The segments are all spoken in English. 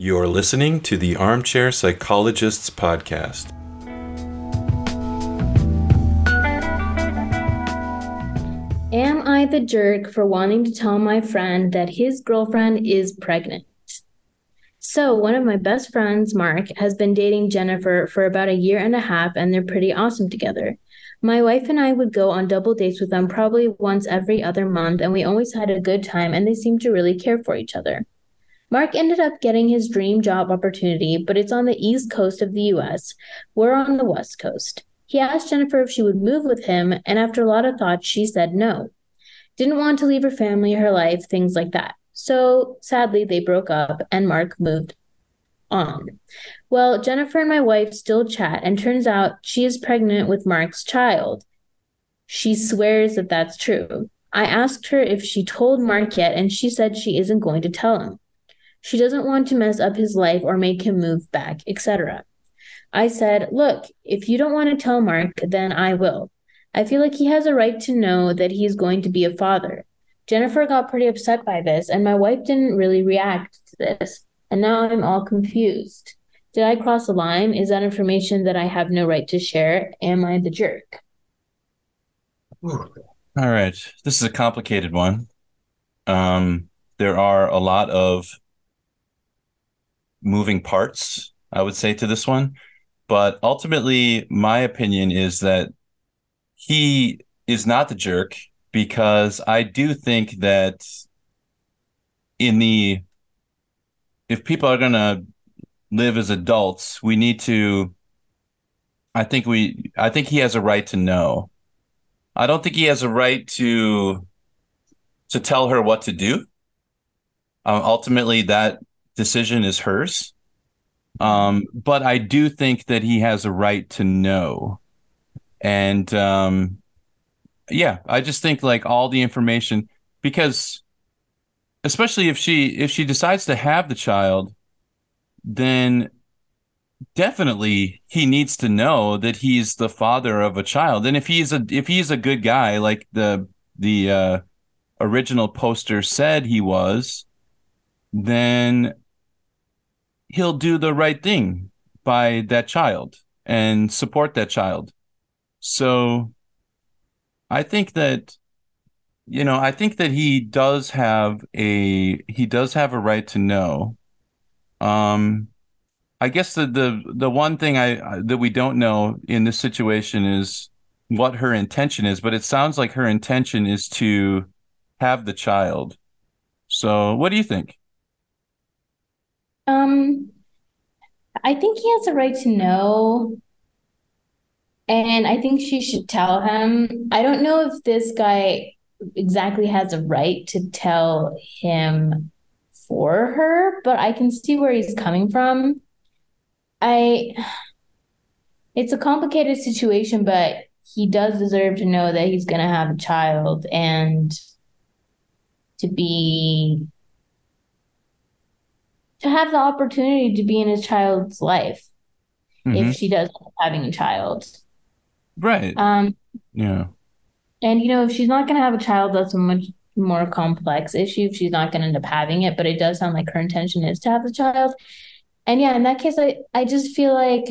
You're listening to the Armchair Psychologists Podcast. Am I the jerk for wanting to tell my friend that his girlfriend is pregnant? So, one of my best friends, Mark, has been dating Jennifer for about a year and a half, and they're pretty awesome together. My wife and I would go on double dates with them probably once every other month, and we always had a good time, and they seemed to really care for each other. Mark ended up getting his dream job opportunity, but it's on the east coast of the US. We're on the west coast. He asked Jennifer if she would move with him, and after a lot of thought, she said no. Didn't want to leave her family, her life, things like that. So sadly, they broke up, and Mark moved on. Well, Jennifer and my wife still chat, and turns out she is pregnant with Mark's child. She swears that that's true. I asked her if she told Mark yet, and she said she isn't going to tell him. She doesn't want to mess up his life or make him move back, etc. I said, Look, if you don't want to tell Mark, then I will. I feel like he has a right to know that he's going to be a father. Jennifer got pretty upset by this, and my wife didn't really react to this. And now I'm all confused. Did I cross a line? Is that information that I have no right to share? Am I the jerk? All right. This is a complicated one. Um, there are a lot of moving parts, I would say, to this one. But ultimately, my opinion is that he is not the jerk because I do think that in the if people are to live as adults, we need to I think we I think he has a right to know. I don't think he has a right to to tell her what to do. Um, ultimately, that decision is hers. Um, but I do think that he has a right to know. And um, yeah, I just think like all the information because especially if she if she decides to have the child, then definitely he needs to know that he's the father of a child. And if he's a if he's a good guy like the the uh, original poster said he was, then he'll do the right thing by that child and support that child. So I think that you know, I think that he does have a he does have a right to know. Um I guess the the the one thing I that we don't know in this situation is what her intention is, but it sounds like her intention is to have the child. So, what do you think? Um, I think he has a right to know. And I think she should tell him. I don't know if this guy exactly has a right to tell him for her, but I can see where he's coming from. I it's a complicated situation, but he does deserve to know that he's going to have a child and to be to have the opportunity to be in his child's life mm-hmm. if she does having a child. Right. Um yeah. And you know, if she's not gonna have a child, that's a much more complex issue if she's not gonna end up having it, but it does sound like her intention is to have the child. And yeah, in that case I, I just feel like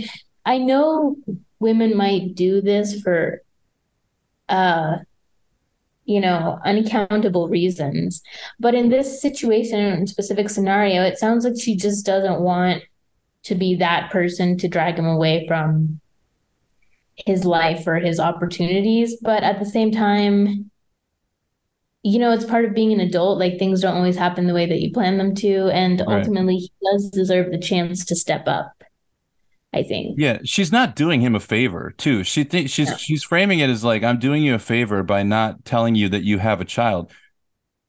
I know women might do this for uh you know, unaccountable reasons. But in this situation, specific scenario, it sounds like she just doesn't want to be that person to drag him away from his life or his opportunities. But at the same time, you know, it's part of being an adult. Like things don't always happen the way that you plan them to. And right. ultimately, he does deserve the chance to step up. I think. Yeah, she's not doing him a favor, too. She thinks she's she's framing it as like I'm doing you a favor by not telling you that you have a child.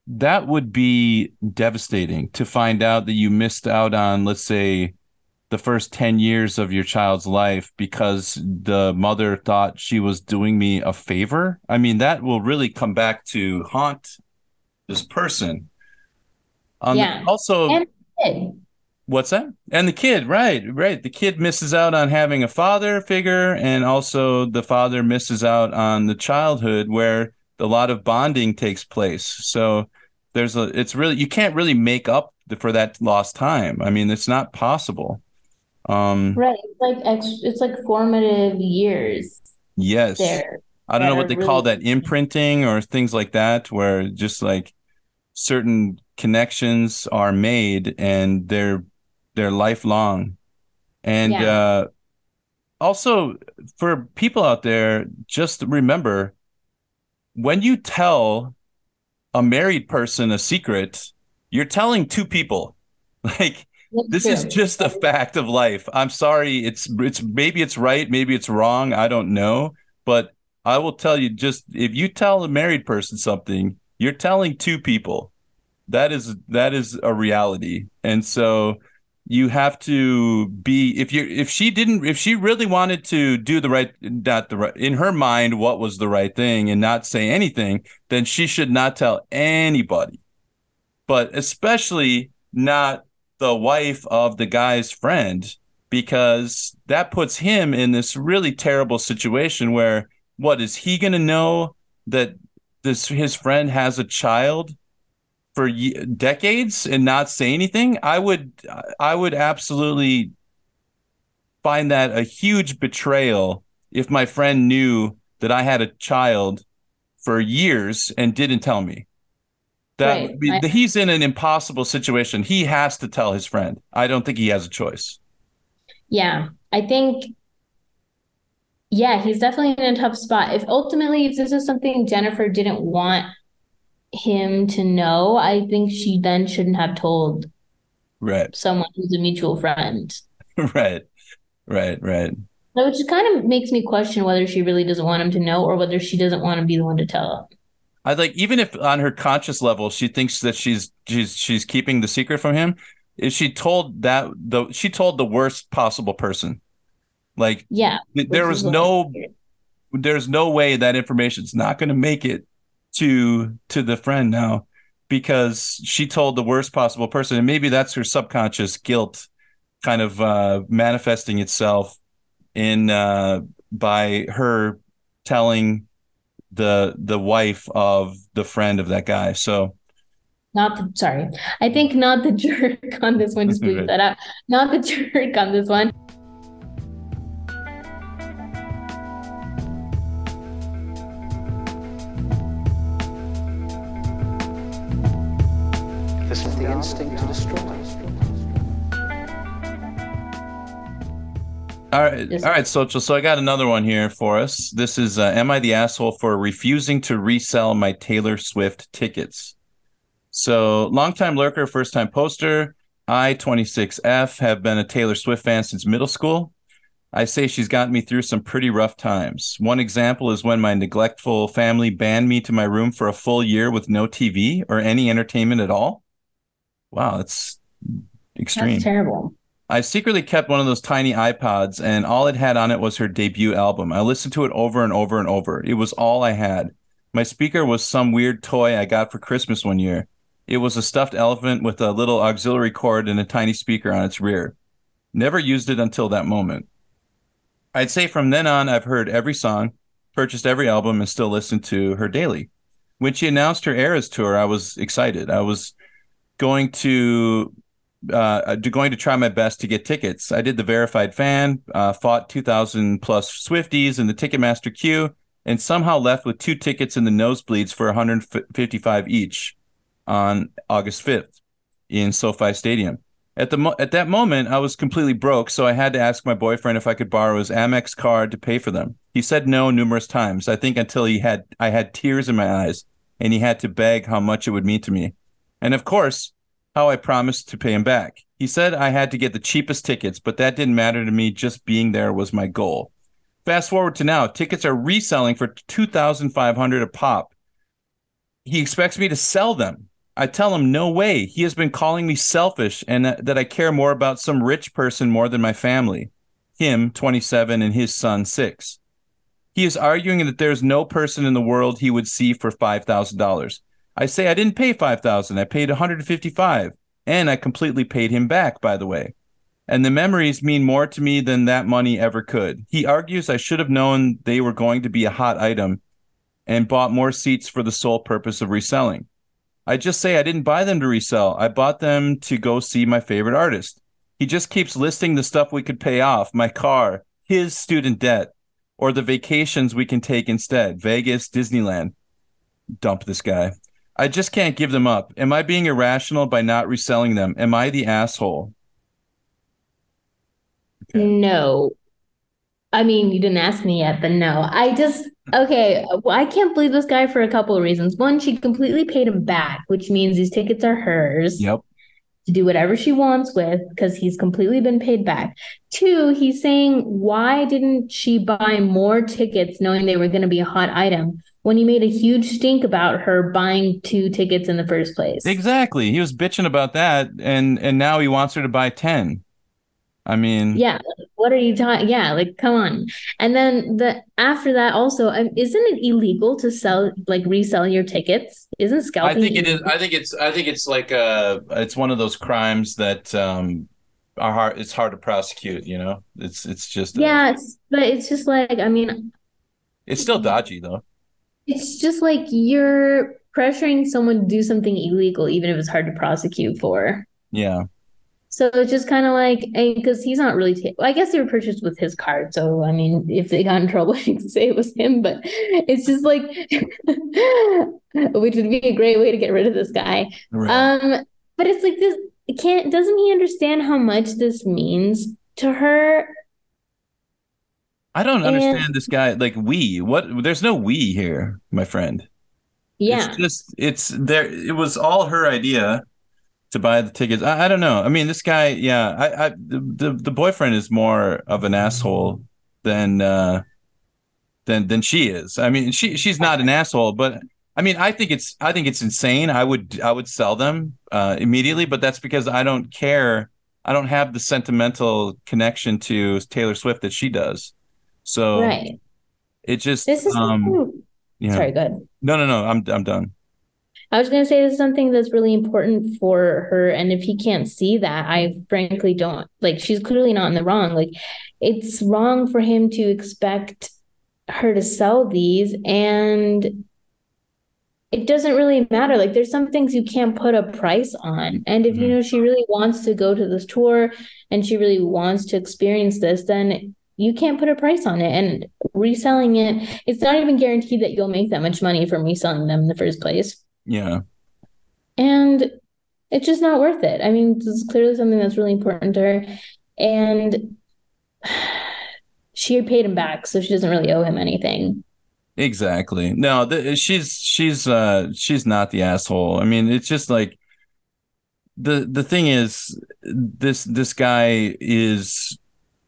That would be devastating to find out that you missed out on, let's say, the first 10 years of your child's life because the mother thought she was doing me a favor. I mean, that will really come back to haunt this person. Um, yeah. Also, and What's that? And the kid, right, right. The kid misses out on having a father figure, and also the father misses out on the childhood where a lot of bonding takes place. So there's a, it's really, you can't really make up for that lost time. I mean, it's not possible. Um, Right. It's like ex- it's like formative years yes. there. I don't know what they call that imprinting or things like that, where just like certain connections are made and they're they're lifelong. And Yeah. uh also for people out there, just remember when you tell a married person a secret, you're telling two people. Like That's this is just a fact of life. I'm sorry. It's it's maybe it's right, maybe it's wrong. I don't know, but I will tell you just if you tell a married person something, you're telling two people. That is that is a reality. And so you have to be if you if she didn't if she really wanted to do the right not the right in her mind what was the right thing and not say anything, then she should not tell anybody. But especially not the wife of the guy's friend because that puts him in this really terrible situation where what is he going to know that this his friend has a child for decades and not say anything i would i would absolutely find that a huge betrayal if my friend knew that i had a child for years and didn't tell me. That Right. would be- I- he's in an impossible situation. He has to tell his friend. I don't think he has a choice. Yeah, I think, yeah, he's definitely in a tough spot. If ultimately, if this is something Jennifer didn't want him to know, I think she then shouldn't have told right someone who's a mutual friend. right right right So Which kind of makes me question whether she really doesn't want him to know or whether she doesn't want to be the one to tell him. I like even if on her conscious level she thinks that she's she's she's keeping the secret from him, if she told that the she told the worst possible person. Like Yeah. th- there was no there's no way that information's not going to make it to to the friend now because she told the worst possible person and maybe that's her subconscious guilt kind of uh manifesting itself in uh by her telling the the wife of the friend of that guy so Not the, sorry. I think not the jerk on this one. Just Right. that out. Not the jerk on this one. The instinct to destroy. All right, Yes. all right, Xochitl. So I got another one here for us. This is uh, Am I the asshole for refusing to resell my Taylor Swift tickets? So, longtime lurker, first time poster. I, 26F, have been a Taylor Swift fan since middle school. I say she's gotten me through some pretty rough times. One example is when my neglectful family banned me to my room for a full year with no TV or any entertainment at all. Wow, that's extreme. That's terrible. I secretly kept one of those tiny iPods, and all it had on it was her debut album. I listened to it over and over and over. It was all I had. My speaker was some weird toy I got for Christmas one year. It was a stuffed elephant with a little auxiliary cord and a tiny speaker on its rear. Never used it until that moment. I'd say from then on, I've heard every song, purchased every album, and still listen to her daily. When she announced her Eras tour, I was excited. I was going to uh, going to try my best to get tickets. I did the verified fan, uh, fought 2,000 plus Swifties in the Ticketmaster queue, and somehow left with two tickets in the nosebleeds for 155 each on August 5th in SoFi Stadium. At the mo- at that moment, I was completely broke, so I had to ask my boyfriend if I could borrow his Amex card to pay for them. He said no numerous times. I think until he had I had tears in my eyes, and he had to beg how much it would mean to me. And of course, how I promised to pay him back. He said I had to get the cheapest tickets, but that didn't matter to me. Just being there was my goal. Fast forward to now, tickets are reselling for 2500 a pop. He expects me to sell them. I tell him no way. He has been calling me selfish and that, I care more about some rich person more than my family. Him, 27, and his son, 6. He is arguing that there's no person in the world he would see for $5,000. I say I didn't pay 5000 I paid 155 and I completely paid him back by the way. And the memories mean more to me than that money ever could. He argues I should have known they were going to be a hot item and bought more seats for the sole purpose of reselling. I just say I didn't buy them to resell. I bought them to go see my favorite artist. He just keeps listing the stuff we could pay off my car, his student debt, or the vacations we can take instead Vegas, Disneyland. Dump this guy. I just can't give them up. Am I being irrational by not reselling them? Am I the asshole? Okay. No. I mean, you didn't ask me yet, but no. I just okay. Well, I can't believe this guy for a couple of reasons. One, she completely paid him back, which means these tickets are hers Yep. to do whatever she wants with because he's completely been paid back. Two, he's saying, why didn't she buy more tickets knowing they were going to be a hot item when he made a huge stink about her buying two tickets in the first place? Exactly. He was bitching about that, and and now he wants her to buy ten. I mean, Yeah, what are you talking? Yeah, like come on. And then the after that also, um, isn't it illegal to sell like resell your tickets? Isn't scalping? I scalping? think it is. I think it's. I think it's like uh It's one of those crimes that um are hard. It's hard to prosecute. You know. It's it's just. a- Yeah, it's, but it's just like I mean, It's still dodgy though. It's just like you're pressuring someone to do something illegal, even if it's hard to prosecute for. Yeah. So it's just kind of like, because he's not really, ta- I guess they were purchased with his card. So, I mean, if they got in trouble, you can say it was him, but it's just like, which would be a great way to get rid of this guy. Right. Um, but it's like this, can't, doesn't he understand how much this means to her? I don't and- understand this guy. Like we. What? There's no we here, my friend. Yeah. It's just. It's there. It was all her idea to buy the tickets. I, I don't know. I mean, this guy. Yeah. I. I the, the the boyfriend is more of an asshole than uh than than she is. I mean, she she's not an asshole, but I mean, I think it's I think it's insane. I would I would sell them uh, immediately, but that's because I don't care. I don't have the sentimental connection to Taylor Swift that she does. So Right. it just This is um yeah. sorry, go ahead. No, no, no. I'm I'm done. I was going to say this is something that's really important for her. And if he can't see that, I frankly don't like, she's clearly not in the wrong. Like, it's wrong for him to expect her to sell these. And it doesn't really matter. Like, there's some things you can't put a price on. And if you Mhm. know she really wants to go to this tour and she really wants to experience this, then you can't put a price on it. And reselling it, it's not even guaranteed that you'll make that much money from reselling them in the first place. Yeah. And it's just not worth it. I mean, this is clearly something that's really important to her. And she paid him back, so she doesn't really owe him anything. Exactly. No, the, she's she's uh she's not the asshole. I mean, it's just like the the thing is this this guy is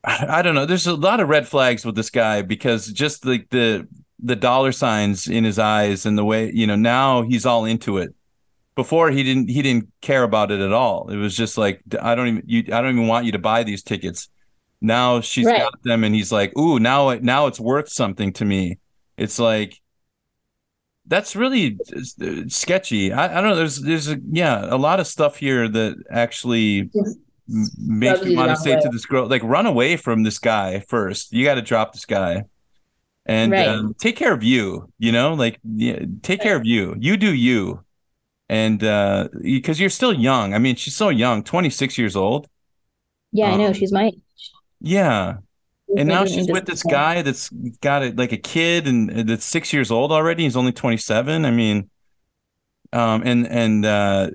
I don't know. There's a lot of red flags with this guy because just like the the dollar signs in his eyes and the way, you know, now he's all into it. Before he didn't he didn't care about it at all. It was just like I don't even you I don't even want you to buy these tickets. Now she's Right. got them and he's like, "Ooh, now it now it's worth something to me." It's like that's really uh, sketchy. I, I don't know. There's there's a, yeah a lot of stuff here that actually makes me you want to say way. to this girl, like, run away from this guy first. You got to drop this guy and Right. um, take care of you. You know, like yeah, take care of you. You do you, and uh, because you're still young. I mean, she's so young, 26 years old. Yeah, I know. Um, She's my age. Yeah, and now she's with this guy that's got a, like a kid and and that's six years old already. He's only 27. I mean, um, and and uh,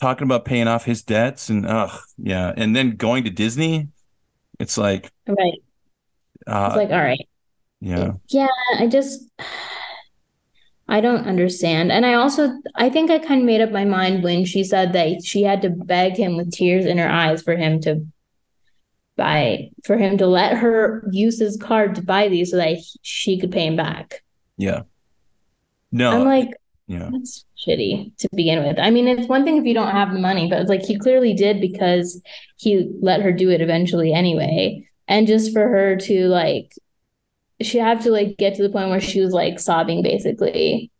talking about paying off his debts and ugh, yeah, and then going to Disney. It's like, Right. uh, It's like, all right. yeah, Yeah, I just I don't understand. And I also I think I kind of made up my mind when she said that she had to beg him with tears in her eyes for him to buy for him to let her use his card to buy these so that he- she could pay him back. yeah. No, I'm like, yeah, that's shitty to begin with. I mean, it's one thing if you don't have the money, but it's like he clearly did because he let her do it eventually anyway. And just for her to like, she had to like get to the point where she was like sobbing basically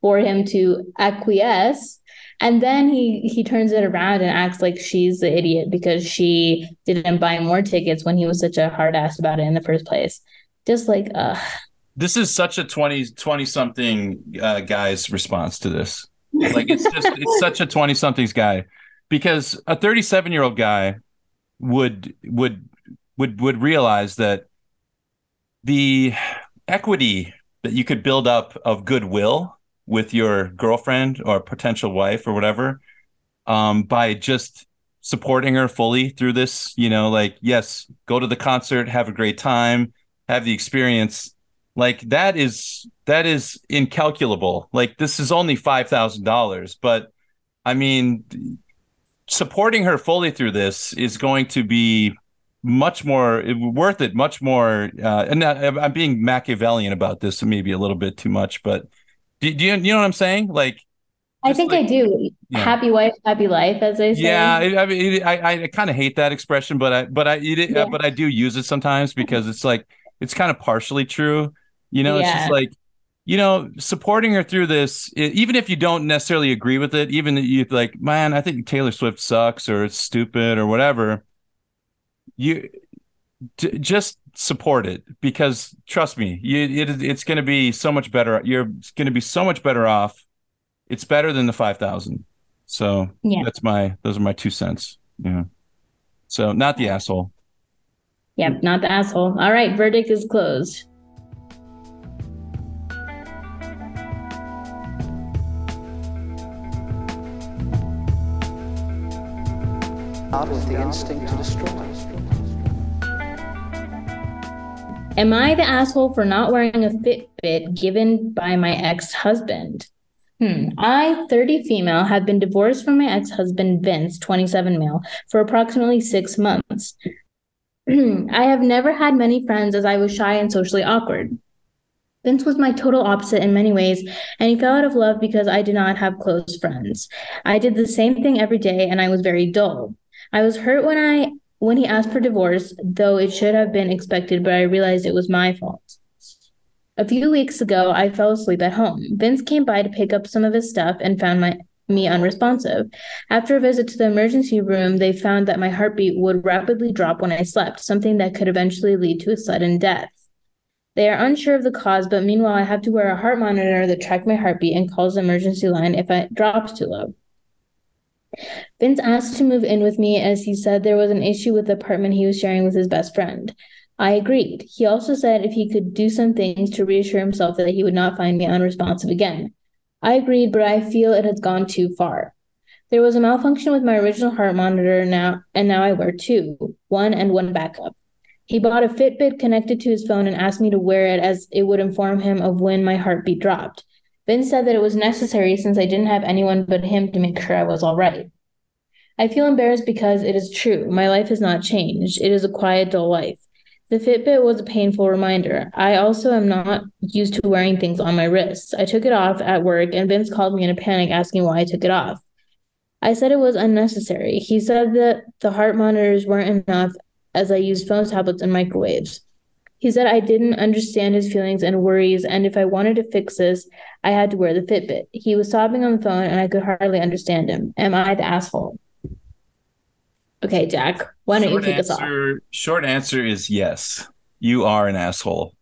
for him to acquiesce. And then he he turns it around and acts like she's the idiot because she didn't buy more tickets when he was such a hard ass about it in the first place. Just like, uh, this is such a 20 20 something uh, guy's response to this. Like it's just it's such a 20 somethings guy because a 37 year old guy would would would would realize that the equity that you could build up of goodwill with your girlfriend or potential wife or whatever um, by just supporting her fully through this you know like yes go to the concert have a great time have the experience like that is that is incalculable like this is only $5000 but i mean supporting her fully through this is going to be much more worth it much more uh, and i'm being machiavellian about this maybe a little bit too much but do, do you, you know what i'm saying like I think like- I do. Yeah. Happy wife, happy life, as I say. yeah, I I mean, it, I I kind of hate that expression, but I but I it, Yeah. but I do use it sometimes because it's like it's kind of partially true. You know, it's just like you know, supporting her through this, e- even if you don't necessarily agree with it, even if you like, man, I think Taylor Swift sucks or it's stupid or whatever. You just support it because trust me, you it, it's going to be so much better. You're going to be so much better off. It's better than the five thousand. So Yeah. that's my those are my two cents. Yeah. So not the asshole. Yep, not the asshole. All right, verdict is closed. Out with the instinct to destroy. Am I the asshole for not wearing a Fitbit given by my ex-husband? Hmm. I, 30 female, have been divorced from my ex-husband Vince, 27 male, for approximately six months. I have never had many friends as I was shy and socially awkward. Vince was my total opposite in many ways, and he fell out of love because I did not have close friends. I did the same thing every day, and I was very dull. I was hurt when I when he asked for divorce, though it should have been expected, but I realized it was my fault. A few weeks ago, I fell asleep at home. Vince came by to pick up some of his stuff and found my me unresponsive. After a visit to the emergency room, they found that my heartbeat would rapidly drop when I slept, something that could eventually lead to a sudden death. They are unsure of the cause, but meanwhile, I have to wear a heart monitor that tracks my heartbeat and calls the emergency line if it drops too low. Vince asked to move in with me as he said there was an issue with the apartment he was sharing with his best friend. I agreed. He also said if he could do some things to reassure himself that he would not find me unresponsive again. I agreed, but I feel it has gone too far. There was a malfunction with my original heart monitor now, and now I wear two, one and one backup. He bought a Fitbit connected to his phone and asked me to wear it as it would inform him of when my heartbeat dropped. Vince said that it was necessary since I didn't have anyone but him to make sure I was all right. I feel embarrassed because it is true. My life has not changed. It is a quiet, dull life. The Fitbit was a painful reminder. I also am not used to wearing things on my wrists. I took it off at work, and Vince called me in a panic asking why I took it off. I said it was unnecessary. He said that the heart monitors weren't enough as I used phones, tablets, and microwaves. He said I didn't understand his feelings and worries, and if I wanted to fix this, I had to wear the Fitbit. He was sobbing on the phone, and I could hardly understand him. Am I the asshole? Okay, Jack, why don't short you kick us off? answer, Short answer is yes. You are an asshole.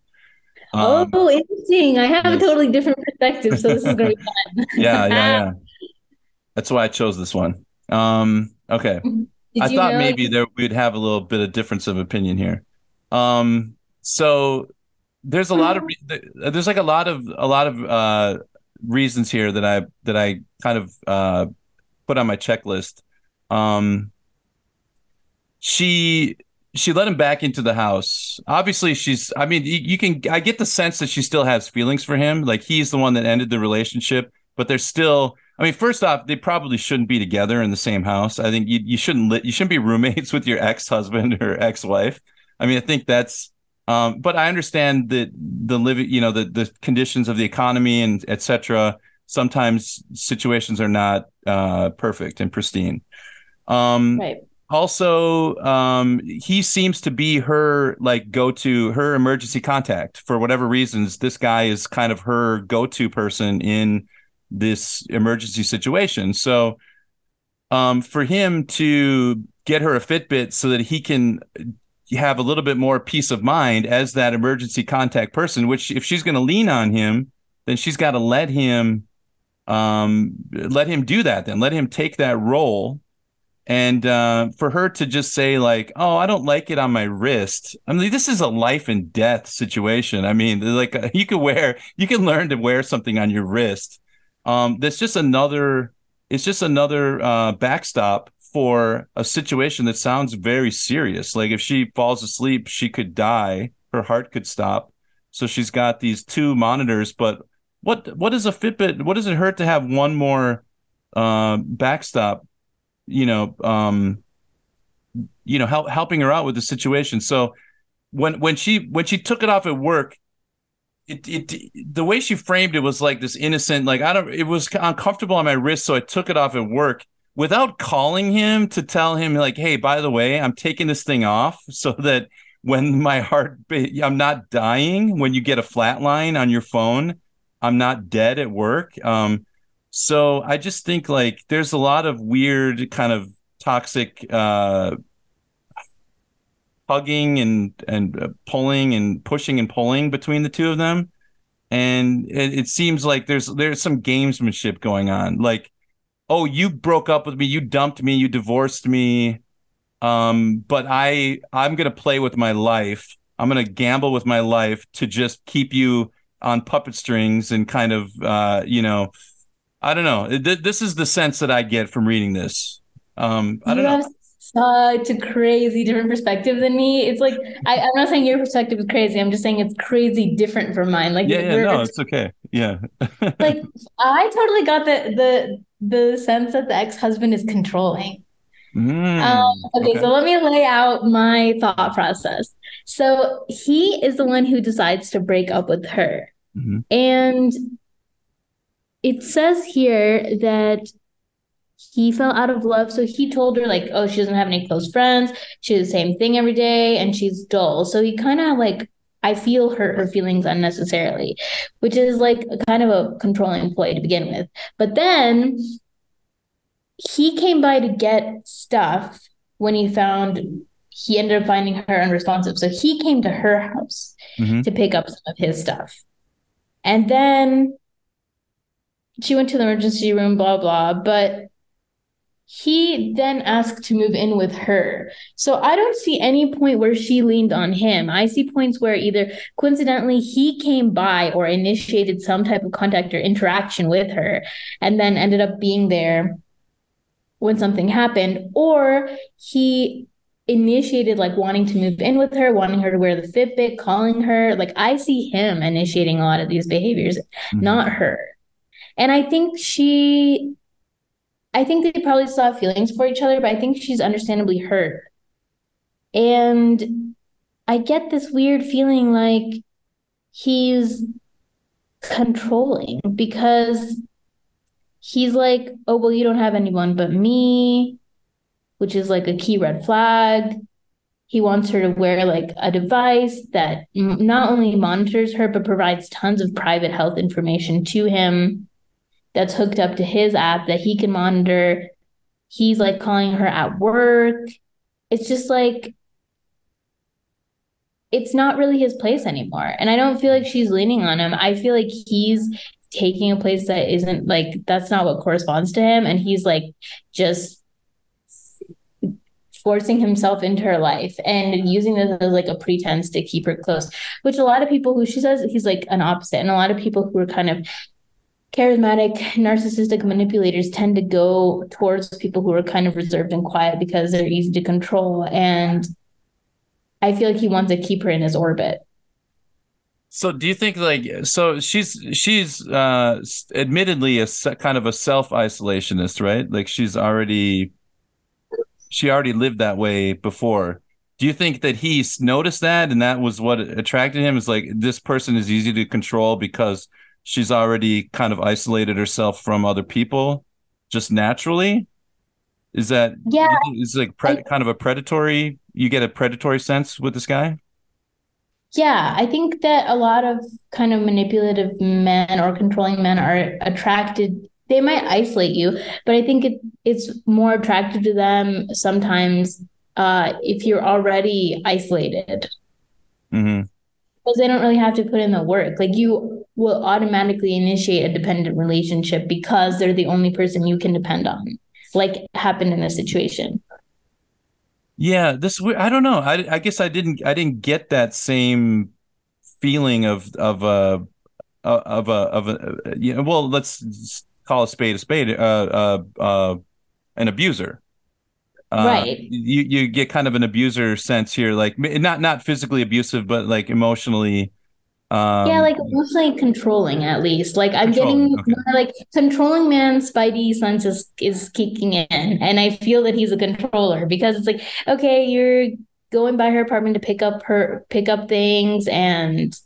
Um, oh, interesting. I have a totally different perspective, so this is going to be fun. yeah, yeah, yeah. That's why I chose this one. Um, okay. Did I thought know- maybe there we'd have a little bit of difference of opinion here. Um, so there's a lot of re- there's like a lot of a lot of uh reasons here that I that I kind of uh put on my checklist. Um, she she let him back into the house. Obviously, she's. I mean, you, you can. I get the sense that she still has feelings for him. Like he's the one that ended the relationship, but there's still. I mean, first off, they probably shouldn't be together in the same house. I think you you shouldn't li- you shouldn't be roommates with your ex husband or ex wife. I mean, I think that's. Um, but I understand that the living, you know, the the conditions of the economy and etc. Sometimes situations are not uh, perfect and pristine. Um, Right. also um he seems to be her like go-to her emergency contact for whatever reasons this guy is kind of her go-to person in this emergency situation so um for him to get her a fitbit so that he can have a little bit more peace of mind as that emergency contact person which if she's going to lean on him then she's got to let him um, let him do that. Then let him take that role. And uh, for her to just say like, "Oh, I don't like it on my wrist," I mean, this is a life and death situation. I mean, like you can wear, you can learn to wear something on your wrist. Um, that's just another. It's just another uh, backstop for a situation that sounds very serious. Like if she falls asleep, she could die. Her heart could stop. So she's got these two monitors, but what what is a Fitbit? What does it hurt to have one more uh, backstop? You know, um, you know, help, helping her out with the situation. So when when she when she took it off at work, it it the way she framed it was like this innocent, like I don't. It was uncomfortable on my wrist, so I took it off at work without calling him to tell him like, hey, by the way, I'm taking this thing off so that when my heart, I'm not dying. When you get a flat line on your phone I'm not dead at work. Um, so I just think like there's a lot of weird kind of toxic uh, hugging and and uh, pulling and pushing and pulling between the two of them, and it, it seems like there's there's some gamesmanship going on. Like, oh, you broke up with me, you dumped me, you divorced me, um, but I I'm gonna play with my life. I'm gonna gamble with my life to just keep you on puppet strings and kind of uh, you know i don't know. This is the sense that i get from reading this. Um i don't you know. have such a crazy different perspective than me. It's like I, i'm not saying your perspective is crazy. I'm just saying it's crazy different from mine. Like yeah, yeah no it's okay. Yeah. Like i totally got the the the sense that the ex-husband is controlling Mm, um, okay, okay. so let me lay out my thought process. So he is the one who decides to break up with her. Mhm. And it says here that he fell out of love. So he told her, like, oh, she doesn't have any close friends. She does the same thing every day and she's dull. So he kind of like, I feel hurt her feelings unnecessarily, which is like a kind of a controlling ploy to begin with. But then he came by to get stuff when he found he ended up finding her unresponsive. So he came to her house Mhm. to pick up some of his stuff. And then she went to the emergency room, blah, blah. But he then asked to move in with her. So I don't see any point where she leaned on him. I see points where either coincidentally he came by or initiated some type of contact or interaction with her and then ended up being there when something happened, or he initiated like wanting to move in with her, wanting her to wear the Fitbit, calling her. Like I see him initiating a lot of these behaviors, Mhm. not her. And I think she, I think they probably still have feelings for each other, but I think she's understandably hurt. And I get this weird feeling like he's controlling because he's like, oh, well, you don't have anyone but me, which is like a key red flag. He wants her to wear like a device that not only monitors her, but provides tons of private health information to him that's hooked up to his app that he can monitor. He's like calling her at work. It's just like, it's not really his place anymore. And I don't feel like she's leaning on him. I feel like he's taking a place that isn't like that's not what corresponds to him and he's like just forcing himself into her life and using this as like a pretense to keep her close which a lot of people who she says he's like an opposite and a lot of people who are kind of charismatic narcissistic manipulators tend to go towards people who are kind of reserved and quiet because they're easy to control and i feel like he wants to keep her in his orbit So do you think like so she's she's uh admittedly a se- kind of a self isolationist, right? Like she's already she already lived that way before. Do you think that he's noticed that and that was what attracted him is like this person is easy to control because she's already kind of isolated herself from other people just naturally? Is that Yeah, is like pre- kind of a predatory you get a predatory sense with this guy? Yeah, I think that a lot of kind of manipulative men or controlling men are attracted. They might isolate you, but I think it it's more attractive to them sometimes uh, if you're already isolated hmm because they don't really have to put in the work. Like you will automatically initiate a dependent relationship because they're the only person you can depend on, like happened in this situation. Yeah, this I don't know. I I guess I didn't I didn't get that same feeling of of a of a of a you know, well, let's call a spade a spade uh uh uh an abuser. Uh, Right. You you get kind of an abuser sense here like not not physically abusive but like emotionally um yeah, like emotionally controlling at least. Like I'm getting okay. like controlling man spidey sense is, is kicking in. And I feel that he's a controller because it's like, okay, you're going by her apartment to pick up her pick up things and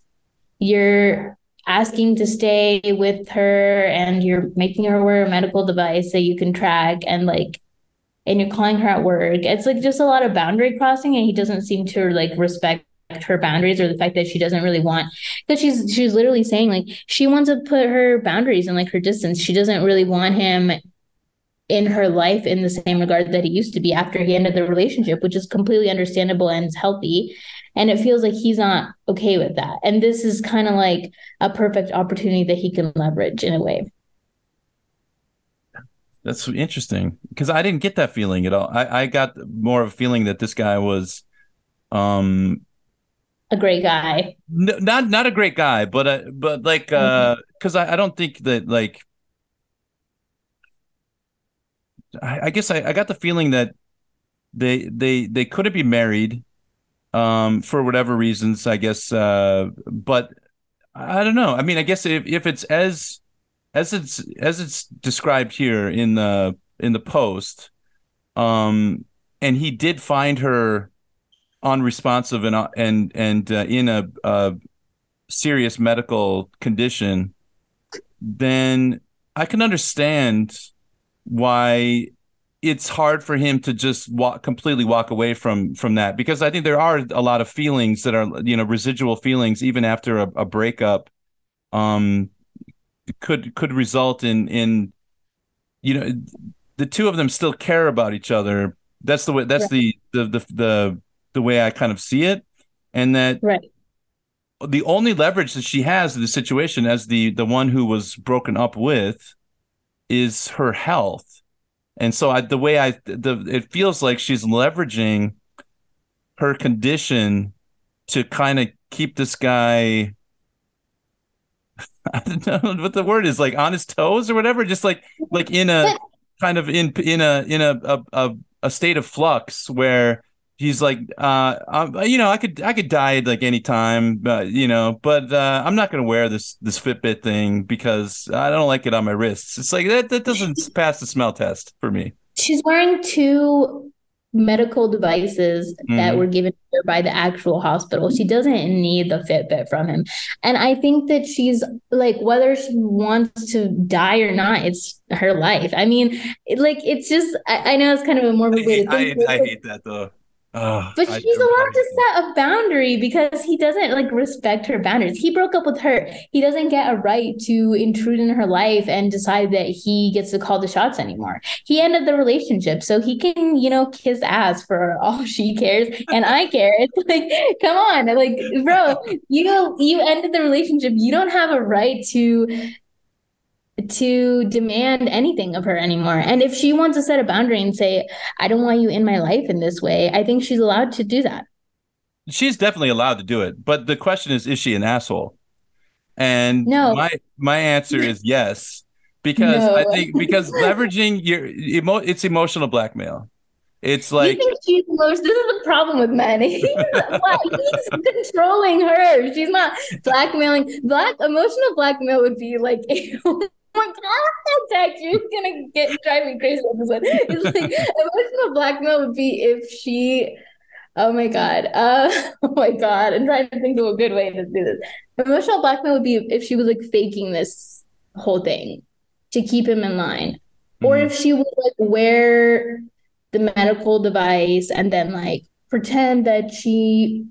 you're asking to stay with her and you're making her wear a medical device that you can track and like and you're calling her at work. It's like just a lot of boundary crossing and he doesn't seem to like respect her boundaries or the fact that she doesn't really want because she's she's literally saying like she wants to put her boundaries and like her distance. She doesn't really want him in her life in the same regard that he used to be after he ended the relationship, which is completely understandable and healthy. And it feels like he's not okay with that. And this is kind of like a perfect opportunity that he can leverage in a way. That's interesting because I didn't get that feeling at all. I, I got more of a feeling that this guy was, um, A great guy. n- not not a great guy, but uh, but like uh, because I, I don't think that like, I, I guess I, I got the feeling that they they they couldn't be married, um, for whatever reasons. I guess, uh, but I don't know. I mean, I guess if if it's as as it's as it's described here in the in the post um and he did find her unresponsive and uh, and and uh, in a, a serious medical condition then i can understand why it's hard for him to just walk completely walk away from from that. Because i think there are a lot of feelings that are you know residual feelings even after a, a breakup um could could result in in you know the two of them still care about each other. That's the way that's the, the the the the way i kind of see it and that Right. the only leverage that she has in the situation as the the one who was broken up with is her health and so I, the way i the it feels like she's leveraging her condition to kind of keep this guy I don't know what the word is like on his toes or whatever just like like in a kind of in in a in a a, a, a state of flux where he's like uh um, you know I could I could die at like any time but you know but uh I'm not going to wear this this Fitbit thing because I don't like it on my wrists it's like that that doesn't pass the smell test for me She's wearing two medical devices that Mhm. were given to her by the actual hospital. She doesn't need the Fitbit from him. And I think that she's like, whether she wants to die or not, it's her life. I mean, it, like, it's just, I, I know it's kind of a morbid way to think. but it's like- that though Ugh, but she's allowed to set a boundary because he doesn't like respect her boundaries. He broke up with her. He doesn't get a right to intrude in her life and decide that he gets to call the shots anymore. He ended the relationship, so he can, you know, kiss ass for all she cares, and I care. It's like, come on, like, bro, you you ended the relationship. You don't have a right to to demand anything of her anymore. And if she wants to set a boundary and say, I don't want you in my life in this way, I think she's allowed to do that. she's definitely allowed to do it but the question is is she an asshole and No. my my answer is yes because No. i think because leveraging your emo- it's emotional blackmail it's like you think she's most, this is the problem with men. He's, he's controlling her. She's not blackmailing. Black emotional blackmail would be like, my god, you're gonna get drive me crazy with this one. It's like emotional blackmail would be if she oh my god. Uh oh my god. I'm trying to think of a good way to do this. Emotional blackmail would be if she was like faking this whole thing to keep him in line. Or Mhm. if she would like wear the medical device and then like pretend that she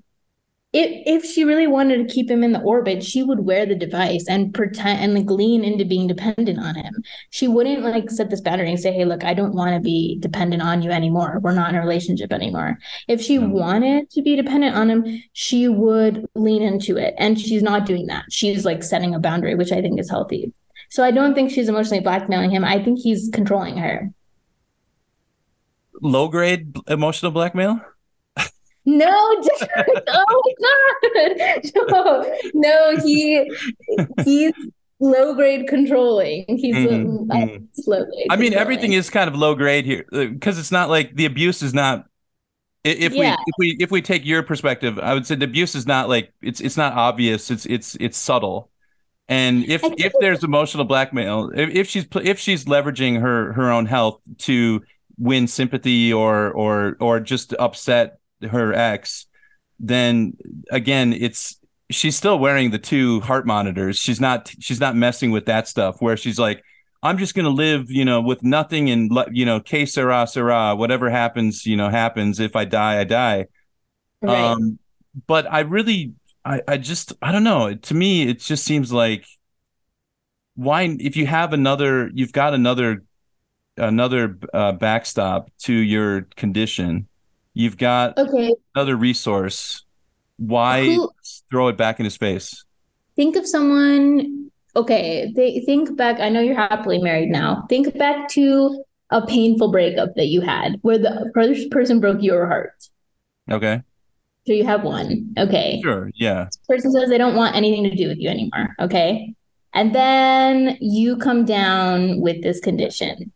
if if she really wanted to keep him in the orbit, she would wear the device and pretend and like lean into being dependent on him. She wouldn't like set this boundary and say, "Hey, look, I don't want to be dependent on you anymore. We're not in a relationship anymore." If she Mm. wanted to be dependent on him, she would lean into it, and she's not doing that. She's like setting a boundary, which I think is healthy. So I don't think she's emotionally blackmailing him. I think he's controlling her. Low grade emotional blackmail? No, oh my god. No, he he's low grade controlling. He's Mhm, uh, mhm. slow grade. I mean, everything is kind of low grade here because it's not like the abuse is not. If Yeah. we if we if we take your perspective, I would say the abuse is not like it's it's not obvious. It's it's it's subtle, and if if there's emotional blackmail, if, if she's if she's leveraging her her own health to win sympathy or or or just upset her ex, then again, it's she's still wearing the two heart monitors. She's not she's not messing with that stuff where she's like, I'm just gonna live, you know, with nothing and you know, que sera sera, whatever happens, you know, happens. If I die, I die. right. Um, but I really, I, I just, I don't know. To me, it just seems like why, if you have another, you've got another, another uh, backstop to your condition, you've got okay. another resource. Why Who- throw it back in his face? Think of someone. Okay, they think back. I know you're happily married now. Think back to a painful breakup that you had, where the first person broke your heart. Okay, So you have one. Okay. sure, yeah, person says they don't want anything to do with you anymore. Okay. And then you come down with this condition,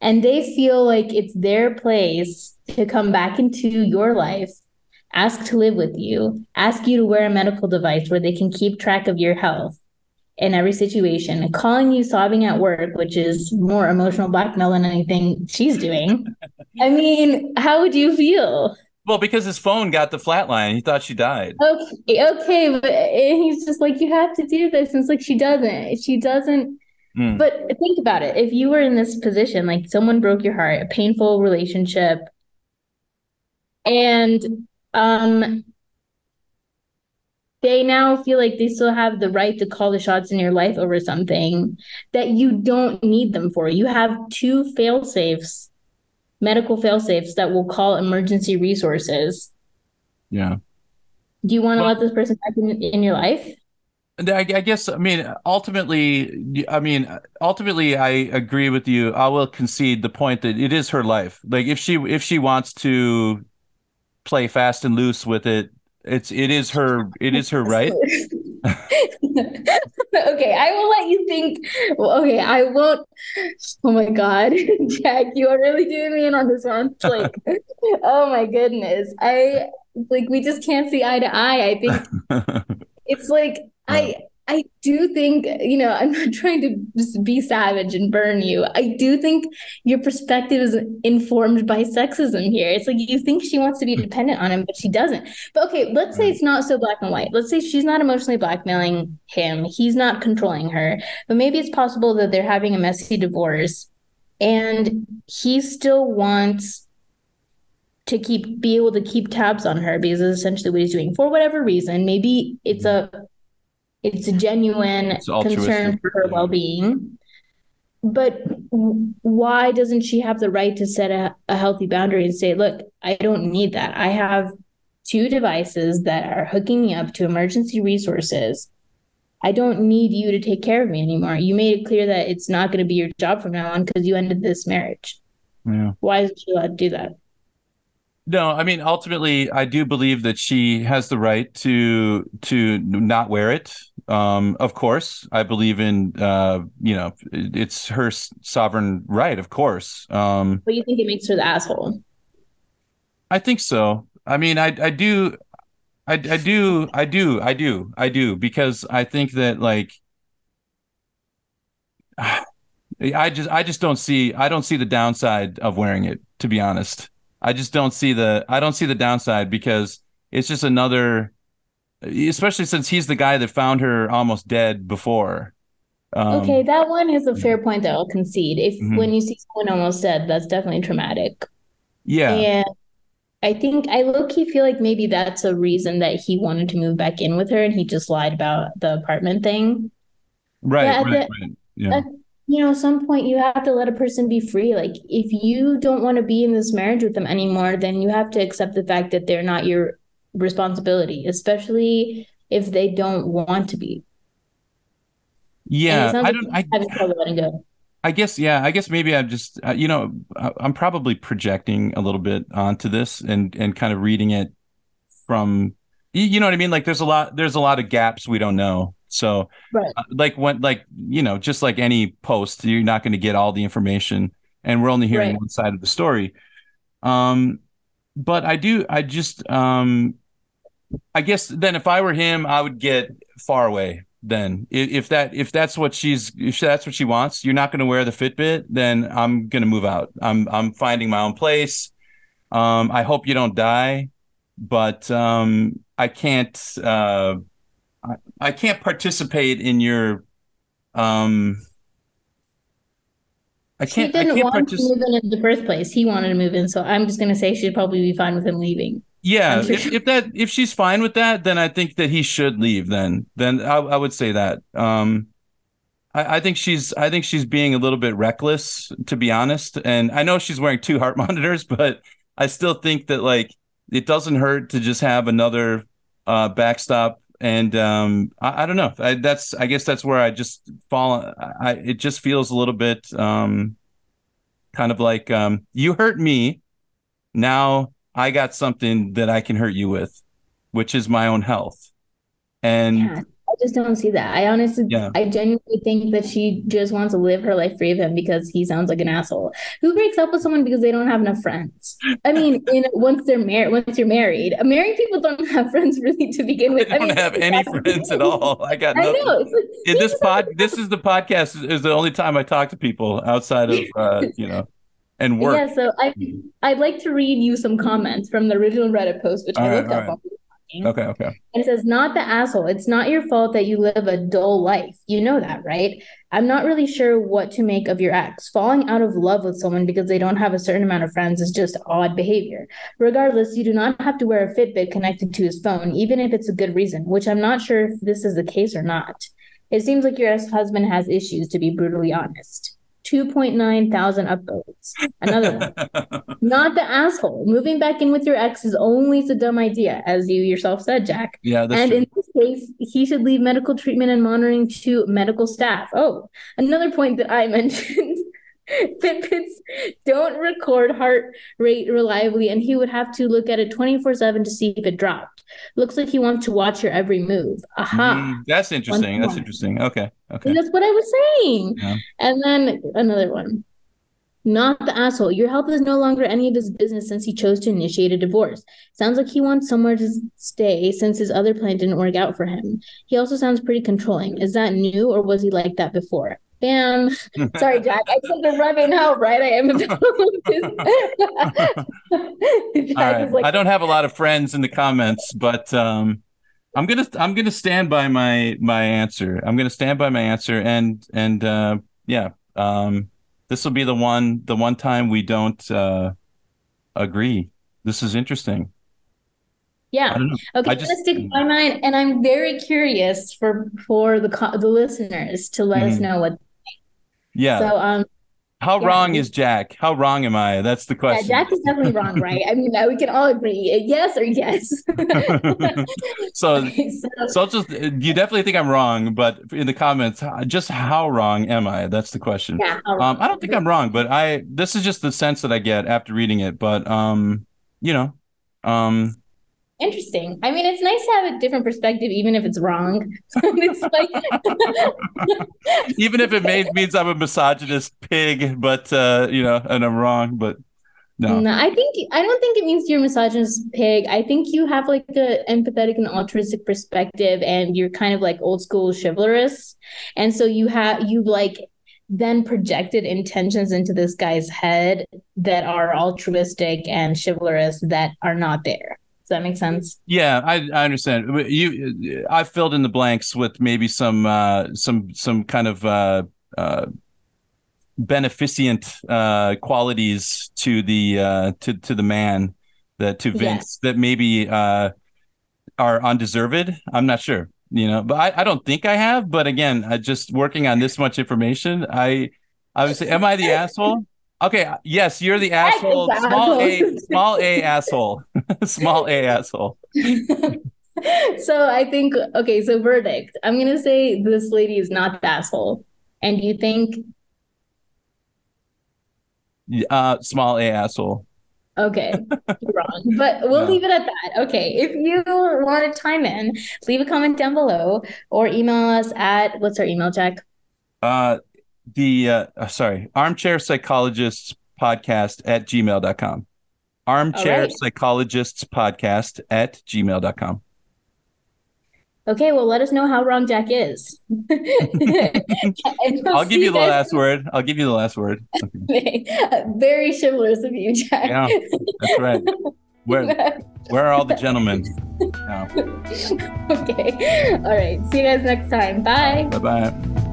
and they feel like it's their place to come back into your life, ask to live with you, ask you to wear a medical device where they can keep track of your health in every situation, calling you sobbing at work, which is more emotional blackmail than anything she's doing. I mean, how would you feel? Well, because his phone got the flat line, he thought she died. Okay, okay, but he's just like, you have to do this. And it's like she doesn't. She doesn't. Hmm. But think about it. If you were in this position, like someone broke your heart, a painful relationship, and um they now feel like they still have the right to call the shots in your life over something that you don't need them for. You have two fail safes, medical fail safes that will call emergency resources. Yeah. Do you want to Well- let this person back in, in your life? And I, I guess I mean ultimately I mean ultimately I agree with you. I will concede the point that it is her life. Like if she if she wants to play fast and loose with it, it's it is her it is her right. okay, I will let you think. Well, okay, I won't. Oh my God, Jack, you are really doing me in on this one. Like, oh my goodness, I like we just can't see eye to eye. I think it's like I I do think, you know, I'm not trying to just be savage and burn you. I do think your perspective is informed by sexism here. It's like you think she wants to be hmm. dependent on him, but she doesn't. But okay, let's say hmm. it's not so black and white. Let's say she's not emotionally blackmailing him. He's not controlling her. But maybe it's possible that they're having a messy divorce and he still wants to keep be able to keep tabs on her because it's essentially what he's doing for whatever reason. Maybe it's a hmm. It's a genuine It's concern for her well-being. But why doesn't she have the right to set a, a healthy boundary and say, look, I don't need that. I have two devices that are hooking me up to emergency resources. I don't need you to take care of me anymore. You made it clear that it's not going to be your job from now on because you ended this marriage. yeah. Why isn't she allowed to do that? No, I mean ultimately I do believe that she has the right to to not wear it. Um of course, I believe in uh you know, it's her sovereign right, of course. Um But you think it makes her the asshole? I think so. I mean, I I do, I I do, I do, I do, I do, because I think that like, I just I just don't see I don't see the downside of wearing it. To be honest, I just don't see the I don't see the downside because it's just another, especially since he's the guy that found her almost dead before. Um, Okay, that one is a fair point that I'll concede. If Mhm. when you see someone almost dead, that's definitely traumatic. Yeah. And I think I low key feel like maybe that's a reason that he wanted to move back in with her and he just lied about the apartment thing. Right, Yeah, right, the- right. Yeah. You know, at some point you have to let a person be free. Like if you don't want to be in this marriage with them anymore, then you have to accept the fact that they're not your responsibility, especially if they don't want to be. Yeah, I don't you're I trouble letting go. I guess, yeah, I guess maybe I'm just, uh, you know, I- I'm probably projecting a little bit onto this and and kind of reading it from, you know what I mean? Like there's a lot, there's a lot of gaps we don't know. So, Right. uh, like when, like you know, just like any post, you're not going to get all the information, and we're only hearing Right. one side of the story. Um, but I do, I just, um, I guess then if I were him, I would get far away. Then if, if that if that's what she's if that's what she wants, you're not going to wear the Fitbit. Then I'm going to move out. I'm I'm finding my own place. Um, I hope you don't die, but um, I can't. Uh, I, I can't participate in your. Um, I She can't. I didn't can't want to move in in the first place. He wanted to move in, so I'm just gonna say she'd probably be fine with him leaving. Yeah, sure if, if that if she's fine with that, then I think that he should leave. Then then I, I would say that. Um, I, I think she's I think she's being a little bit reckless, to be honest. And I know she's wearing two heart monitors, but I still think that like it doesn't hurt to just have another uh, backstop. And um, I, I don't know. I, that's I guess that's where I just fall. I it just feels a little bit um, kind of like um, you hurt me. Now I got something that I can hurt you with, which is my own health. And Yeah, just don't see that. I honestly, Yeah. I genuinely think that she just wants to live her life free of him because he sounds like an asshole. Who breaks up with someone because they don't have enough friends? I mean, in once they're married, once you're married, married people don't have friends really to begin with. I don't mean, have any friends at all. I got I know. Like, In this pod, this is the podcast is the only time I talk to people outside of uh, you know, and work. Yeah, so I I'd like to read you some comments from the original Reddit post, which All I looked all up right. while we were talking. Okay, okay. And it says, not the asshole. It's not your fault that you live a dull life. You know that, right? I'm not really sure what to make of your ex. Falling out of love with someone because they don't have a certain amount of friends is just odd behavior. Regardless, you do not have to wear a Fitbit connected to his phone, even if it's a good reason, which I'm not sure if this is the case or not. It seems like your ex-husband has issues, to be brutally honest. 2.9 thousand upvotes. Another one. Not the asshole. Moving back in with your ex is always a dumb idea, as you yourself said, Jack. Yeah, and true. in this case, he should leave medical treatment and monitoring to medical staff. Oh, another point that I mentioned. Fitbits don't record heart rate reliably, and he would have to look at it 24 7 to see if it dropped. Looks like he wants to watch your every move. Aha. Mm, that's interesting. That's interesting. Okay, okay. And that's what I was saying. Yeah. And then another one. Not the asshole. Your health is no longer any of his business since he chose to initiate a divorce. Sounds like he wants somewhere to stay since his other plan didn't work out for him. He also sounds pretty controlling. Is that new or was he like that before? Bam. Sorry, Jack. I took the rubbing out, right? I am right. I don't have a lot of friends in the comments, but um, I'm gonna I'm gonna stand by my my answer. I'm gonna stand by my answer, and and uh, yeah, um, this will be the one the one time we don't uh, agree. This is interesting. Yeah. Okay, I I'm gonna stick by mine, and I'm very curious for for the the listeners to let us Mhm. know what. Yeah. So um, How yeah, wrong is Jack? How wrong am I? That's the yeah, question. Jack is definitely wrong, right? I mean, we can all agree, yes or yes. so Okay, so so I'll just you definitely think I'm wrong, but in the comments, just how wrong am I? That's the question. yeah, Um, I don't think I'm wrong, but I this is just the sense that I get after reading it. But um, you know, um, Interesting. I mean, it's nice to have a different perspective, even if it's wrong. it's like, even if it may, means I'm a misogynist pig, but uh, you know, and I'm wrong, but no. no, I think I don't think it means you're a misogynist pig. I think you have like a empathetic and altruistic perspective, and you're kind of like old school chivalrous, and so you have you like then projected intentions into this guy's head that are altruistic and chivalrous that are not there. Does that make sense? Yeah, I, I understand. You, I filled in the blanks with maybe some uh, some some kind of uh, uh, beneficent uh, qualities to the uh, to to the man that to Vince that maybe uh, are undeserved. I'm not sure, you know, but I, I don't think I have. But again, I just working on this much information. I I would say, am I the asshole? Okay, yes, you're the asshole. Small a, small a asshole, small a asshole. so I think okay, so verdict. I'm gonna say this lady is not the asshole. And you think Uh, small a asshole. okay, you're wrong. But we'll No. leave it at that. Okay. If you want to chime in, leave a comment down below or email us at what's our email, Jack? Uh, the uh, uh, sorry, armchair psychologists podcast at gmail.com. Armchair right. psychologists podcast at gmail.com. Okay, well let us know how wrong Jack is. We'll I'll give you the last word. I'll give you the last word. Okay. Very chivalrous of you, Jack. Yeah, that's right. Where where are all the gentlemen? Okay. All right. See you guys next time. Bye. Bye bye.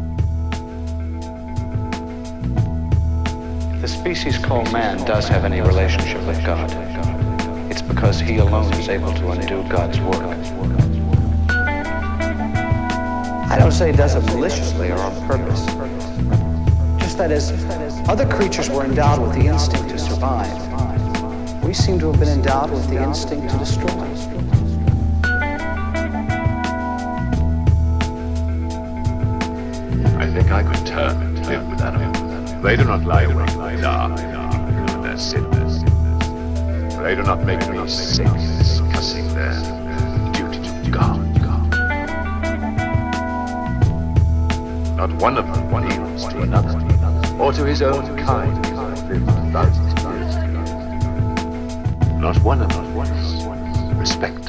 The species called man does have any relationship with God, it's because he alone is able to undo God's work. I don't say he does it maliciously or on purpose. Just that as other creatures were endowed with the instinct to survive, we seem to have been endowed with the instinct to destroy. I think I could turn and live with animals. They do not lie awake in the dark their sins. They do not make me sick discussing their duty to God. Not one of them kneels to another, or to his own kind. Not one of them respect, respect.